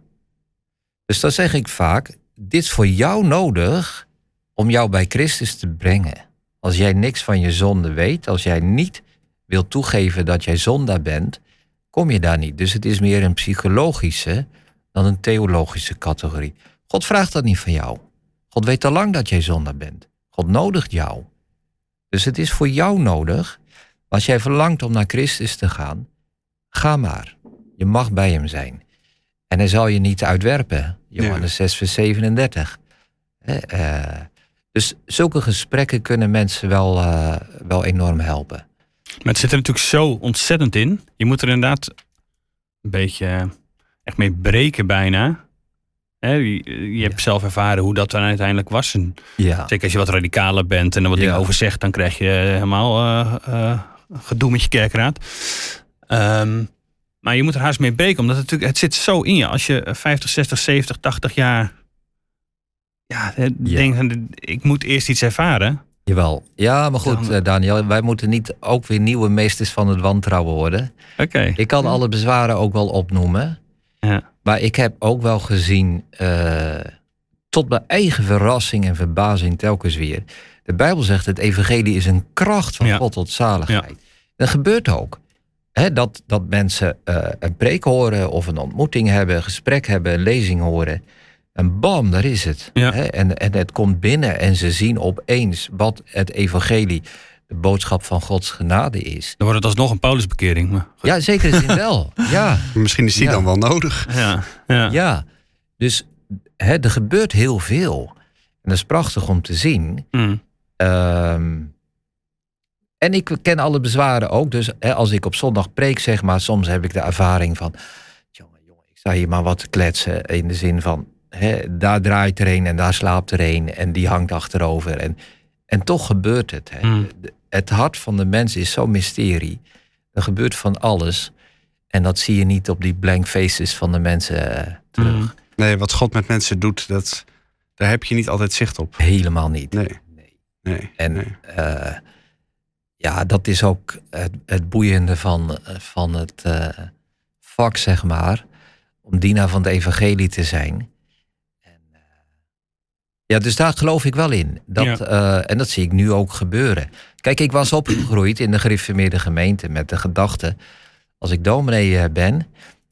Dus dan zeg ik vaak, dit is voor jou nodig om jou bij Christus te brengen. Als jij niks van je zonde weet, als jij niet wilt toegeven dat jij zondaar bent, kom je daar niet. Dus het is meer een psychologische dan een theologische categorie. God vraagt dat niet van jou. God weet al lang dat jij zondaar bent. God nodigt jou. Dus het is voor jou nodig. Als jij verlangt om naar Christus te gaan, ga maar. Je mag bij hem zijn. En hij zal je niet uitwerpen. Johannes 6, vers 37. Hè, eh, dus zulke gesprekken kunnen mensen wel, eh, wel enorm helpen. Maar het zit er natuurlijk zo ontzettend in. Je moet er inderdaad een beetje eh, echt mee breken bijna. Je, je hebt Ja. zelf ervaren hoe dat dan uiteindelijk was. En Ja, zeker als je wat radicaler bent en er wat Ja. dingen over zegt, dan krijg je helemaal eh, eh, gedoe met je kerkraad. Ehm, maar je moet er haast mee breken, omdat het natuurlijk, het zit zo in je. Als je 50, 60, 70, 80 jaar ja, Ja. denkt, ik moet eerst iets ervaren. jawel. Ja, maar goed, Dan- eh, Daniel, wij moeten niet ook weer nieuwe meesters van het wantrouwen worden. Oké. Ik kan alle bezwaren ook wel opnoemen. Ja. Maar ik heb ook wel gezien, eh, tot mijn eigen verrassing en verbazing telkens weer. De Bijbel zegt het evangelie is een kracht van Ja. God tot zaligheid. Dat gebeurt ook. Dat, dat mensen eh, een preek horen of een ontmoeting hebben, een gesprek hebben, een lezing horen. En bam, daar is het. Ja. En, en het komt binnen en ze zien opeens wat het evangelie, de boodschap van Gods genade is. Dan wordt het alsnog een Paulusbekering. Maar goed. Ja, zeker in zin wel. Ja. Misschien is die Ja. dan wel nodig. Ja, ja. Ja, dus hè, er gebeurt heel veel. En dat is prachtig om te zien. Mm. Ehm, en ik ken alle bezwaren ook. Dus hè, als ik op zondag preek, zeg maar, soms heb ik de ervaring van. Jongen, jongen, ik sta hier maar wat te kletsen. In de zin van, hè, daar draait er een en daar slaapt er een. En die hangt achterover. En, en toch gebeurt het. Hè. Mm. De- Het hart van de mens is zo'n mysterie. Er gebeurt van alles. En dat zie je niet op die blank faces van de mensen eh, terug. Mm. Nee, wat God met mensen doet, dat, daar heb je niet altijd zicht op. Helemaal niet. Nee, Nee. nee. En nee. eh, ja, dat is ook het, het boeiende van, van het eh, vak, zeg maar. Om dienaar van het evangelie te zijn. Ja, dus daar geloof ik wel in. Dat, Ja. eh, en dat zie ik nu ook gebeuren. Kijk, ik was opgegroeid in de gereformeerde gemeente met de gedachte... als ik dominee eh, ben,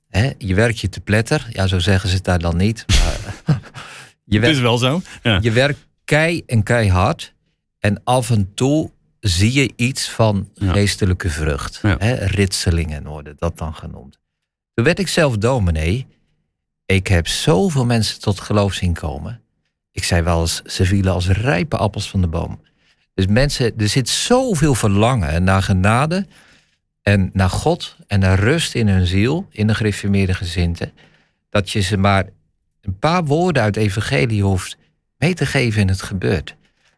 hè, je werkt je te pletter. Ja, zo zeggen ze het daar dan niet. Maar, je Het is wel zo. Ja. je werkt kei en keihard. En af en toe zie je iets van Ja. geestelijke vrucht. Ja. Hè, ritselingen worden dat dan genoemd. Toen werd ik zelf dominee. Ik heb zoveel mensen tot geloof zien komen. Ik zei wel eens, ze vielen als rijpe appels van de boom. Dus mensen, er zit zoveel verlangen naar genade en naar God en naar rust in hun ziel, in de gereformeerde gezinten, dat je ze maar een paar woorden uit evangelie hoeft mee te geven en het gebeurt.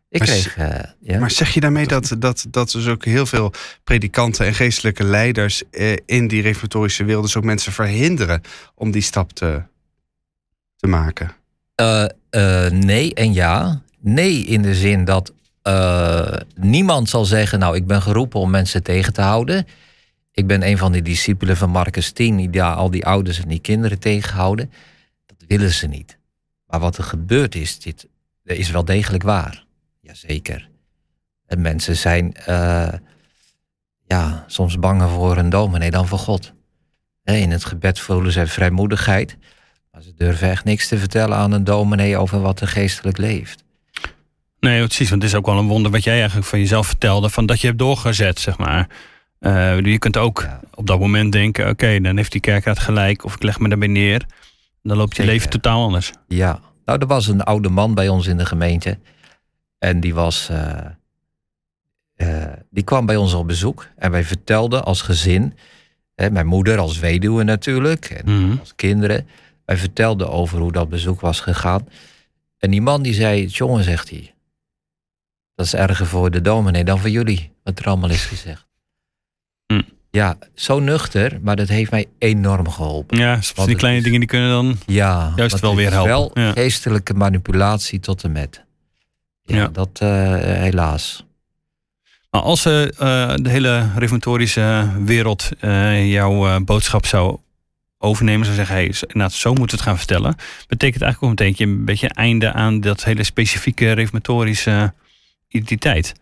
Ik Maar kreeg, eh, ja. Maar zeg je daarmee dat, dat, dat dus ook heel veel predikanten en geestelijke leiders eh, in die reformatorische wereld dus ook mensen verhinderen om die stap te, te maken? Eh, eh, nee en ja. Nee in de zin dat eh, niemand zal zeggen... nou, ik ben geroepen om mensen tegen te houden. Ik ben een van die discipelen van Marcus 10... die al die ouders en die kinderen tegenhouden. Dat willen ze niet. Maar wat er gebeurd is, dit is wel degelijk waar. Jazeker. En mensen zijn ja, soms banger voor een dominee dan voor God. In het gebed voelen ze vrijmoedigheid... Maar ze durven echt niks te vertellen aan een dominee over wat er geestelijk leeft. Nee, precies. Want het is ook wel een wonder wat jij eigenlijk van jezelf vertelde. Van dat je hebt doorgezet, zeg maar. Eh, je kunt ook Ja. op dat moment denken... Oké, dan heeft die kerkraad gelijk. Of ik leg me daarbij neer. Dan loopt je Zeker. leven totaal anders. Ja, nou, er was een oude man bij ons in de gemeente. En die was. eh, eh, die kwam bij ons op bezoek. En wij vertelden als gezin Hè, mijn moeder als weduwe natuurlijk. En Mhm. als kinderen. Wij vertelden over hoe dat bezoek was gegaan. En die man die zei, jongen, zegt hij. Dat is erger voor de dominee dan voor jullie, wat er allemaal is gezegd. Hm. Ja, zo nuchter, maar dat heeft mij enorm geholpen. Ja, soms Want die kleine is- dingen die kunnen dan... Ja, Juist wel weer helpen. Wel Ja. geestelijke manipulatie tot en met. Ja, Ja. dat eh, helaas. Maar als eh, eh, de hele reformatorische wereld jouw boodschap zou overnemen, zou zeggen, hey, zo- inderdaad, zo moeten we het gaan vertellen, betekent eigenlijk ook een beetje een beetje einde aan dat hele specifieke reformatorische identiteit.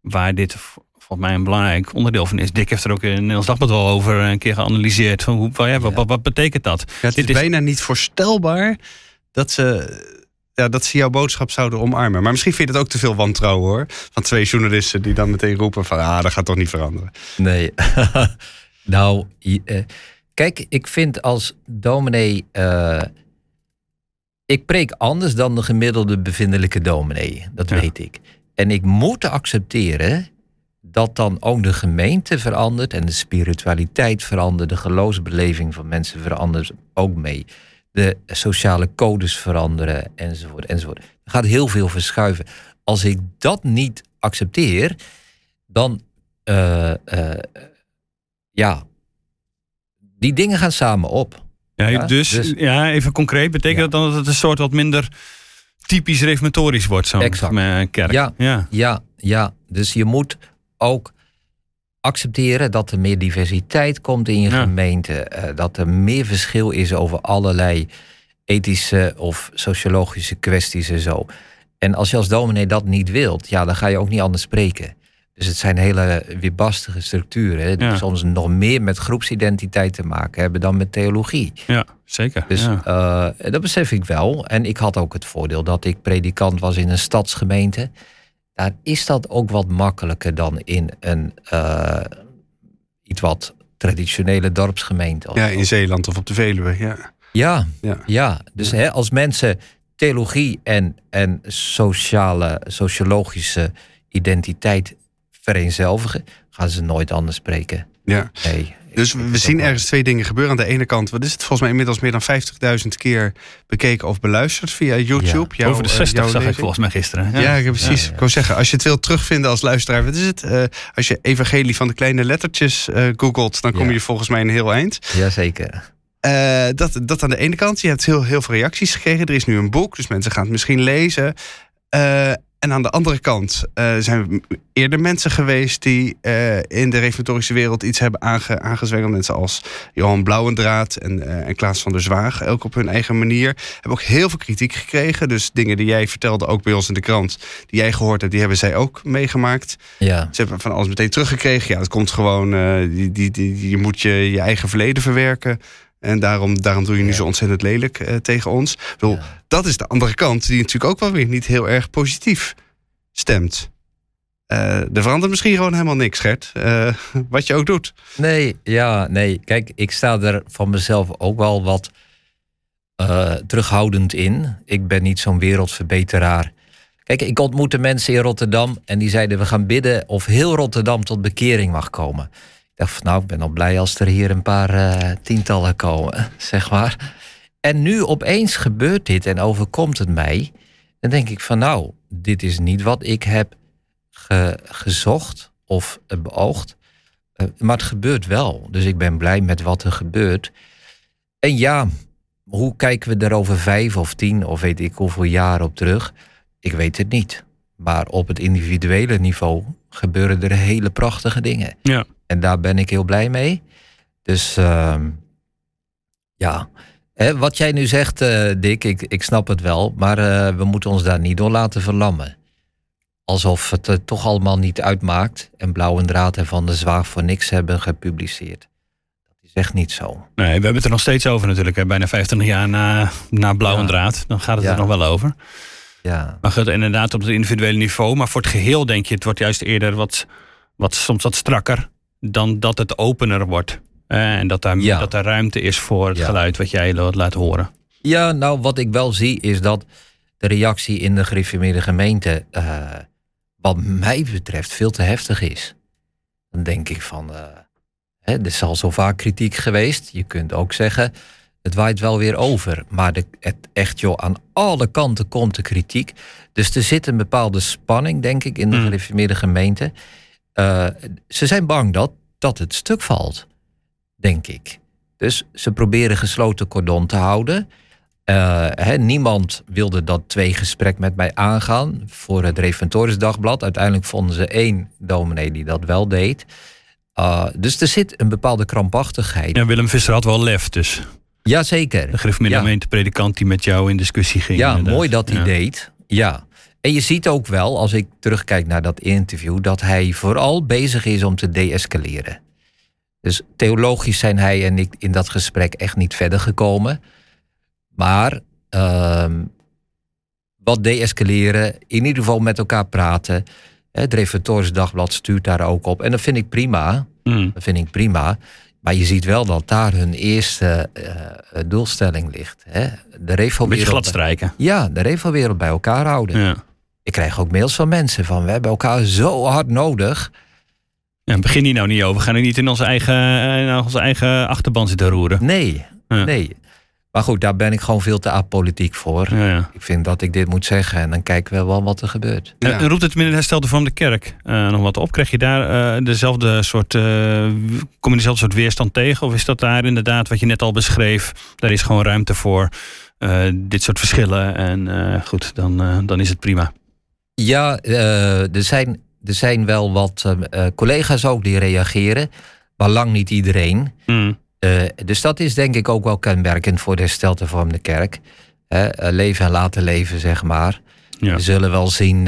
Waar dit volgens mij een belangrijk onderdeel van is. Dick heeft er ook in Nederlands Dagblad wel over een keer geanalyseerd. Van hoe, ja, wat, Ja. wat, wat betekent dat? Ja, het Dit is is- bijna niet voorstelbaar dat ze, ja, dat ze jouw boodschap zouden omarmen. Maar misschien vind je het ook te veel wantrouwen hoor. Van twee journalisten die dan meteen roepen van ah, dat gaat toch niet veranderen. Nee. nou, eh, kijk, ik vind als dominee. eh, ik preek anders dan de gemiddelde bevindelijke dominee. Dat Ja. weet ik. En ik moet accepteren dat dan ook de gemeente verandert en de spiritualiteit verandert, de geloofsbeleving van mensen verandert ook mee. De sociale codes veranderen enzovoort enzovoort. Er gaat heel veel verschuiven. Als ik dat niet accepteer, dan eh, eh, ja, die dingen gaan samen op. Ja, Ja, dus, dus- ja, even concreet, betekent Ja. dat dan dat het een soort wat minder typisch reformatorisch wordt, zo'n kerk? Ja. ja. Ja, ja, dus je moet ook accepteren dat er meer diversiteit komt in je Ja. gemeente. eh, dat er meer verschil is over allerlei ethische of sociologische kwesties en zo. En als je als dominee dat niet wilt, ja, dan ga je ook niet anders spreken. Dus het zijn hele weerbarstige structuren, hè, die Ja. soms nog meer met groepsidentiteit te maken hebben dan met theologie. Ja, zeker. Dus ja. eh, dat besef ik wel. En ik had ook het voordeel dat ik predikant was in een stadsgemeente. Daar is dat ook wat makkelijker dan in een eh, iets wat traditionele dorpsgemeente. Ja, in Zeeland of op de Veluwe. Ja. ja, Ja. ja. Dus hè, als mensen theologie en, en sociale, sociologische identiteit vereenzelvigen, gaan ze nooit anders spreken. Ja. Nee. Dus we zien ergens twee dingen gebeuren. Aan de ene kant, wat is het volgens mij inmiddels meer dan 50.000 keer bekeken of beluisterd via YouTube. Jouw, Over de eh, 60 jouw zag ik volgens mij gisteren. Ja, ik heb precies. Ja, ja. Ik wou zeggen, als je het wilt terugvinden als luisteraar, wat is het? Eh, als je evangelie van de kleine lettertjes eh, googelt, dan kom Ja. je volgens mij een heel eind. Jazeker. Eh, dat, dat aan de ene kant. Je hebt heel, heel veel reacties gekregen. Er is nu een boek, dus mensen gaan het misschien lezen. Eh, en aan de andere kant eh, zijn eerder mensen geweest die eh, in de reformatorische wereld iets hebben aange, aangezwengeld. Mensen als Johan Blauwendraad en, eh, en Klaas van der Zwaag, elk op hun eigen manier. Hebben ook heel veel kritiek gekregen. Dus dingen die jij vertelde, ook bij ons in de krant, die jij gehoord hebt, die hebben zij ook meegemaakt. Ja. Ze hebben van alles meteen teruggekregen. Ja, het komt gewoon, die, die, die, je moet je, je eigen verleden verwerken. En daarom, daarom doe je nu Ja. zo ontzettend lelijk eh, tegen ons. Ik bedoel, Ja. Dat is de andere kant, die natuurlijk ook wel weer niet heel erg positief stemt. Eh, er verandert misschien gewoon helemaal niks, Gert. Eh, wat je ook doet. Nee, ja, nee. Kijk, ik sta er van mezelf ook wel wat terughoudend in. Ik ben niet zo'n wereldverbeteraar. Kijk, ik ontmoette mensen in Rotterdam en die zeiden: we gaan bidden of heel Rotterdam tot bekering mag komen. Dacht nou, ik ben al blij als er hier een paar eh, tientallen komen, zeg maar. En nu opeens gebeurt dit en overkomt het mij. Dan denk ik van nou, dit is niet wat ik heb ge- gezocht of eh, beoogd. Eh, maar het gebeurt wel. Dus ik ben blij met wat er gebeurt. En ja, hoe kijken we er over vijf of tien of weet ik hoeveel jaar op terug? Ik weet het niet. Maar op het individuele niveau gebeuren er hele prachtige dingen. Ja. En daar ben ik heel blij mee. Dus ehm, ja, Hè, wat jij nu zegt, eh, Dick, ik, ik snap het wel. Maar eh, we moeten ons daar niet door laten verlammen. Alsof het toch allemaal niet uitmaakt. En Blauwe Draad en Van de Zwaag voor niks hebben gepubliceerd. Dat is echt niet zo. Nee, we hebben het er nog steeds over natuurlijk. Hè. Bijna 25 jaar na, na Blauw en. Draad. Dan gaat het Ja. er nog wel over. Ja, Maar goed, inderdaad op het individuele niveau. Maar voor het geheel denk je, het wordt juist eerder wat, wat soms wat strakker. Dan dat het opener wordt. Eh, en dat, daar, Ja. dat er ruimte is voor het Ja. geluid wat jij laat horen. ja nou wat ik wel zie is dat de reactie in de gereformeerde gemeente... eh, wat mij betreft veel te heftig is. Dan denk ik van... eh, Hè, er is al zo vaak kritiek geweest. Je kunt ook zeggen, het waait wel weer over. Maar de, het, echt joh, aan alle kanten komt de kritiek. Dus er zit een bepaalde spanning, denk ik, in de Mm. gereformeerde gemeente. Eh, ze zijn bang dat, dat het stuk valt, denk ik. Dus ze proberen gesloten cordon te houden. Eh, niemand wilde dat twee gesprek met mij aangaan voor het Reventoris Dagblad. Uiteindelijk vonden ze één dominee die dat wel deed. Uh, dus er zit een bepaalde krampachtigheid. Ja, Willem Visser had wel lef, dus. Jazeker. De gereformeerde Ja. gemeentepredikant die met jou in discussie ging. Ja, inderdaad. mooi dat hij Ja. deed. Ja. En je ziet ook wel, als ik terugkijk naar dat interview, dat hij vooral bezig is om te deescaleren. Dus theologisch zijn hij en ik in dat gesprek echt niet verder gekomen. Maar ehm, wat deescaleren, in ieder geval met elkaar praten. Het Reformatoris Dagblad stuurt daar ook op. En dat vind ik prima. Mm. Dat vind ik prima. Maar je ziet wel dat daar hun eerste eh, doelstelling ligt. Hè? De Een beetje glad strijken. Ja, de Revo-wereld bij elkaar houden. Ja. Ik krijg ook mails van mensen van... we hebben elkaar zo hard nodig. Ja, begin hier nou niet over. We gaan er niet in onze eigen, in onze eigen achterban zitten roeren. Nee, Ja. nee. Maar goed, daar ben ik gewoon veel te apolitiek voor. Ja, ja. Ik vind dat ik dit moet zeggen en dan kijken we wel wat er gebeurt. Ja. En roept het herstelde van de kerk eh, nog wat op? Krijg je daar eh, dezelfde soort, eh, kom je dezelfde soort weerstand tegen? Of is dat daar inderdaad wat je net al beschreef? Daar is gewoon ruimte voor eh, dit soort verschillen. En eh, goed, dan, eh, dan is het prima. Ja, eh, er, zijn, er zijn wel wat eh, eh, collega's ook die reageren. Maar lang niet iedereen. Mm. Dus dat is denk ik ook wel kenmerkend voor de herstelde kerk. Hè, eh, leven en laten leven, zeg maar. Ja. We zullen wel zien.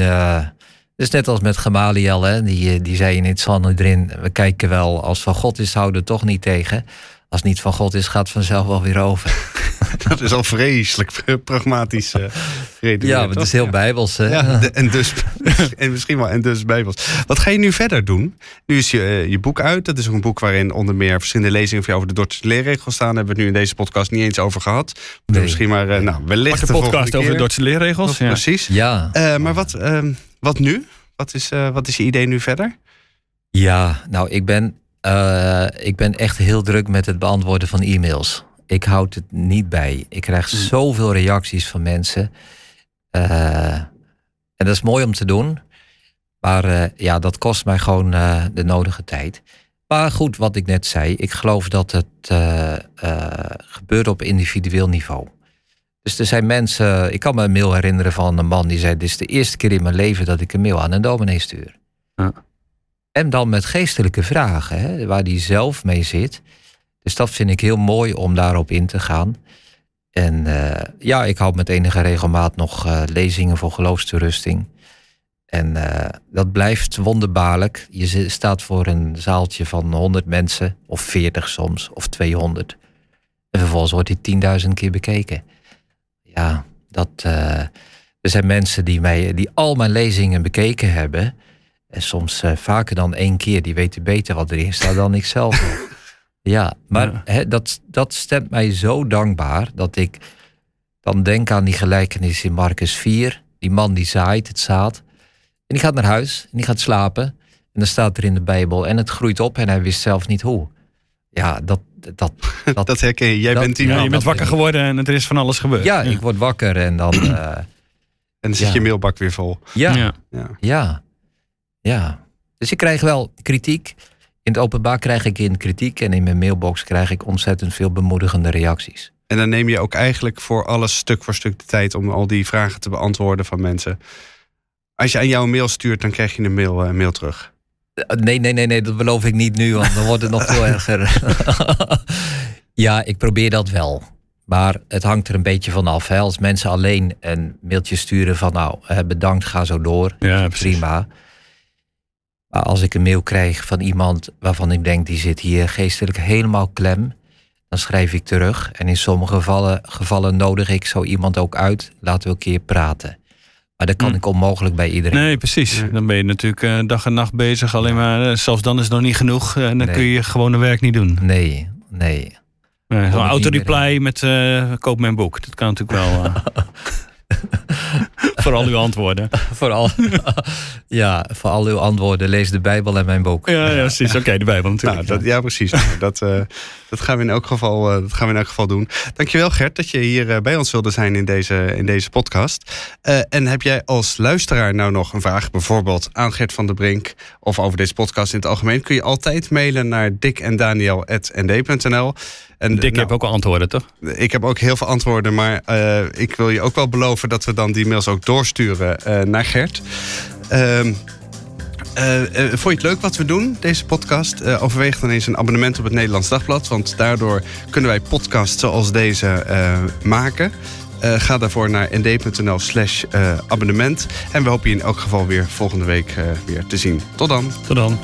dus net als met Gamaliel, hè, die, die zei in het Sanhedrin... we kijken wel, als van God is, houden we toch niet tegen. Als het niet van God is, gaat het vanzelf wel weer over. Dat is al vreselijk pragmatisch eh redeneerd, Ja, maar het is heel bijbels. Hè? Ja, de- en dus en misschien wel en dus bijbels. Wat ga je nu verder doen? Nu is je, eh, je boek uit. Dat is ook een boek waarin onder meer verschillende lezingen van jou over de Dordtse leerregels staan. Daar hebben we het nu in deze podcast niet eens over gehad. Nee. Misschien maar, eh, nou, wellicht de over de. Dordtse leerregels. Ja. Precies. Ja. Eh, maar wat, ehm, wat nu? Wat is, eh, wat is je idee nu verder? Ja, nou, ik ben, eh, ik ben echt heel druk met het beantwoorden van e-mails. Ik houd het niet bij. Ik krijg Hmm. zoveel reacties van mensen. Eh, en dat is mooi om te doen. Maar eh, ja, dat kost mij gewoon de nodige tijd. Maar goed, wat ik net zei, ik geloof dat het gebeurt op individueel niveau. Dus er zijn mensen, ik kan me een mail herinneren van een man die zei: Dit is de eerste keer in mijn leven dat ik een mail aan een dominee stuur. En dan met geestelijke vragen, hè, waar die zelf mee zit. Dus dat vind ik heel mooi om daarop in te gaan. En eh, ja, ik houd met enige regelmaat nog eh, lezingen voor geloofstoerusting. En eh, dat blijft wonderbaarlijk. Je staat voor een zaaltje van 100 mensen, of 40 soms, of 200. En vervolgens wordt die 10.000 keer bekeken. Ja, dat, er zijn mensen die, mij, die al mijn lezingen bekeken hebben. En soms eh, vaker dan één keer. Die weten beter wat erin staat dan ik zelf. ja, maar Ja. dat, dat stemt mij zo dankbaar dat ik dan denk aan die gelijkenis in Marcus 4. Die man die zaait het zaad. En die gaat naar huis en die gaat slapen. En dan staat er in de Bijbel en het groeit op en hij wist zelf niet hoe. Ja, dat... dat, dat, Dat herken je. Jij dat- bent die Ja, man. je bent wakker geworden en er is van alles gebeurd. ja, ik word wakker en dan... eh, En dan zit Ja. je mailbak weer vol. ja, Ja. Ja. Ja. Dus ik krijg wel kritiek. In het openbaar krijg ik in kritiek en in mijn mailbox krijg ik ontzettend veel bemoedigende reacties. En dan neem je ook eigenlijk voor alles stuk voor stuk de tijd om al die vragen te beantwoorden van mensen. Als je aan jou een mail stuurt, dan krijg je een mail, eh, mail terug. Eh, Nee, nee, nee, nee, dat beloof ik niet nu, want dan wordt het nog veel erger. ja, ik probeer dat wel. Maar het hangt er een beetje van af. Hè. Als mensen alleen een mailtje sturen van nou, eh, bedankt, ga zo door. Ja, precies. Maar als ik een mail krijg van iemand waarvan ik denk die zit hier geestelijk helemaal klem, dan schrijf ik terug. En in sommige gevallen, gevallen nodig ik zo iemand ook uit. Laten we een keer praten. Maar dat kan Hm. ik onmogelijk bij iedereen. Nee, precies. Nee. Dan ben je natuurlijk eh, dag en nacht bezig. Alleen maar, eh, zelfs dan is het nog niet genoeg. En dan Nee. kun je je gewone werk niet doen. Nee, nee. Uh, Zo'n het autoreply met eh, koop mijn boek. Dat kan natuurlijk wel. eh. voor al uw antwoorden. voor, al, ja, voor al uw antwoorden lees de Bijbel en mijn boek. Ja, ja precies. Oké, de Bijbel natuurlijk. Nou, dat, ja, precies. dat, uh, dat, gaan we in elk geval, uh, dat gaan we in elk geval doen. Dankjewel Gert dat je hier uh, bij ons wilde zijn in deze, in deze podcast. en heb jij als luisteraar nou nog een vraag, bijvoorbeeld aan Gert van der Brink of over deze podcast in het algemeen, kun je altijd mailen naar dikendaniel.nd.nl. En Dick nou, heb ook al antwoorden, toch? Ik heb ook heel veel antwoorden, maar uh, ik wil je ook wel beloven dat we dan die mails ook doorsturen uh, naar Gert. Uh, vond je het leuk wat we doen, deze podcast? overweeg dan eens een abonnement op het Nederlands Dagblad. Want daardoor kunnen wij podcasts zoals deze maken. ga daarvoor naar nd.nl slash abonnement. En we hopen je in elk geval weer volgende week weer te zien. Tot dan. Tot dan.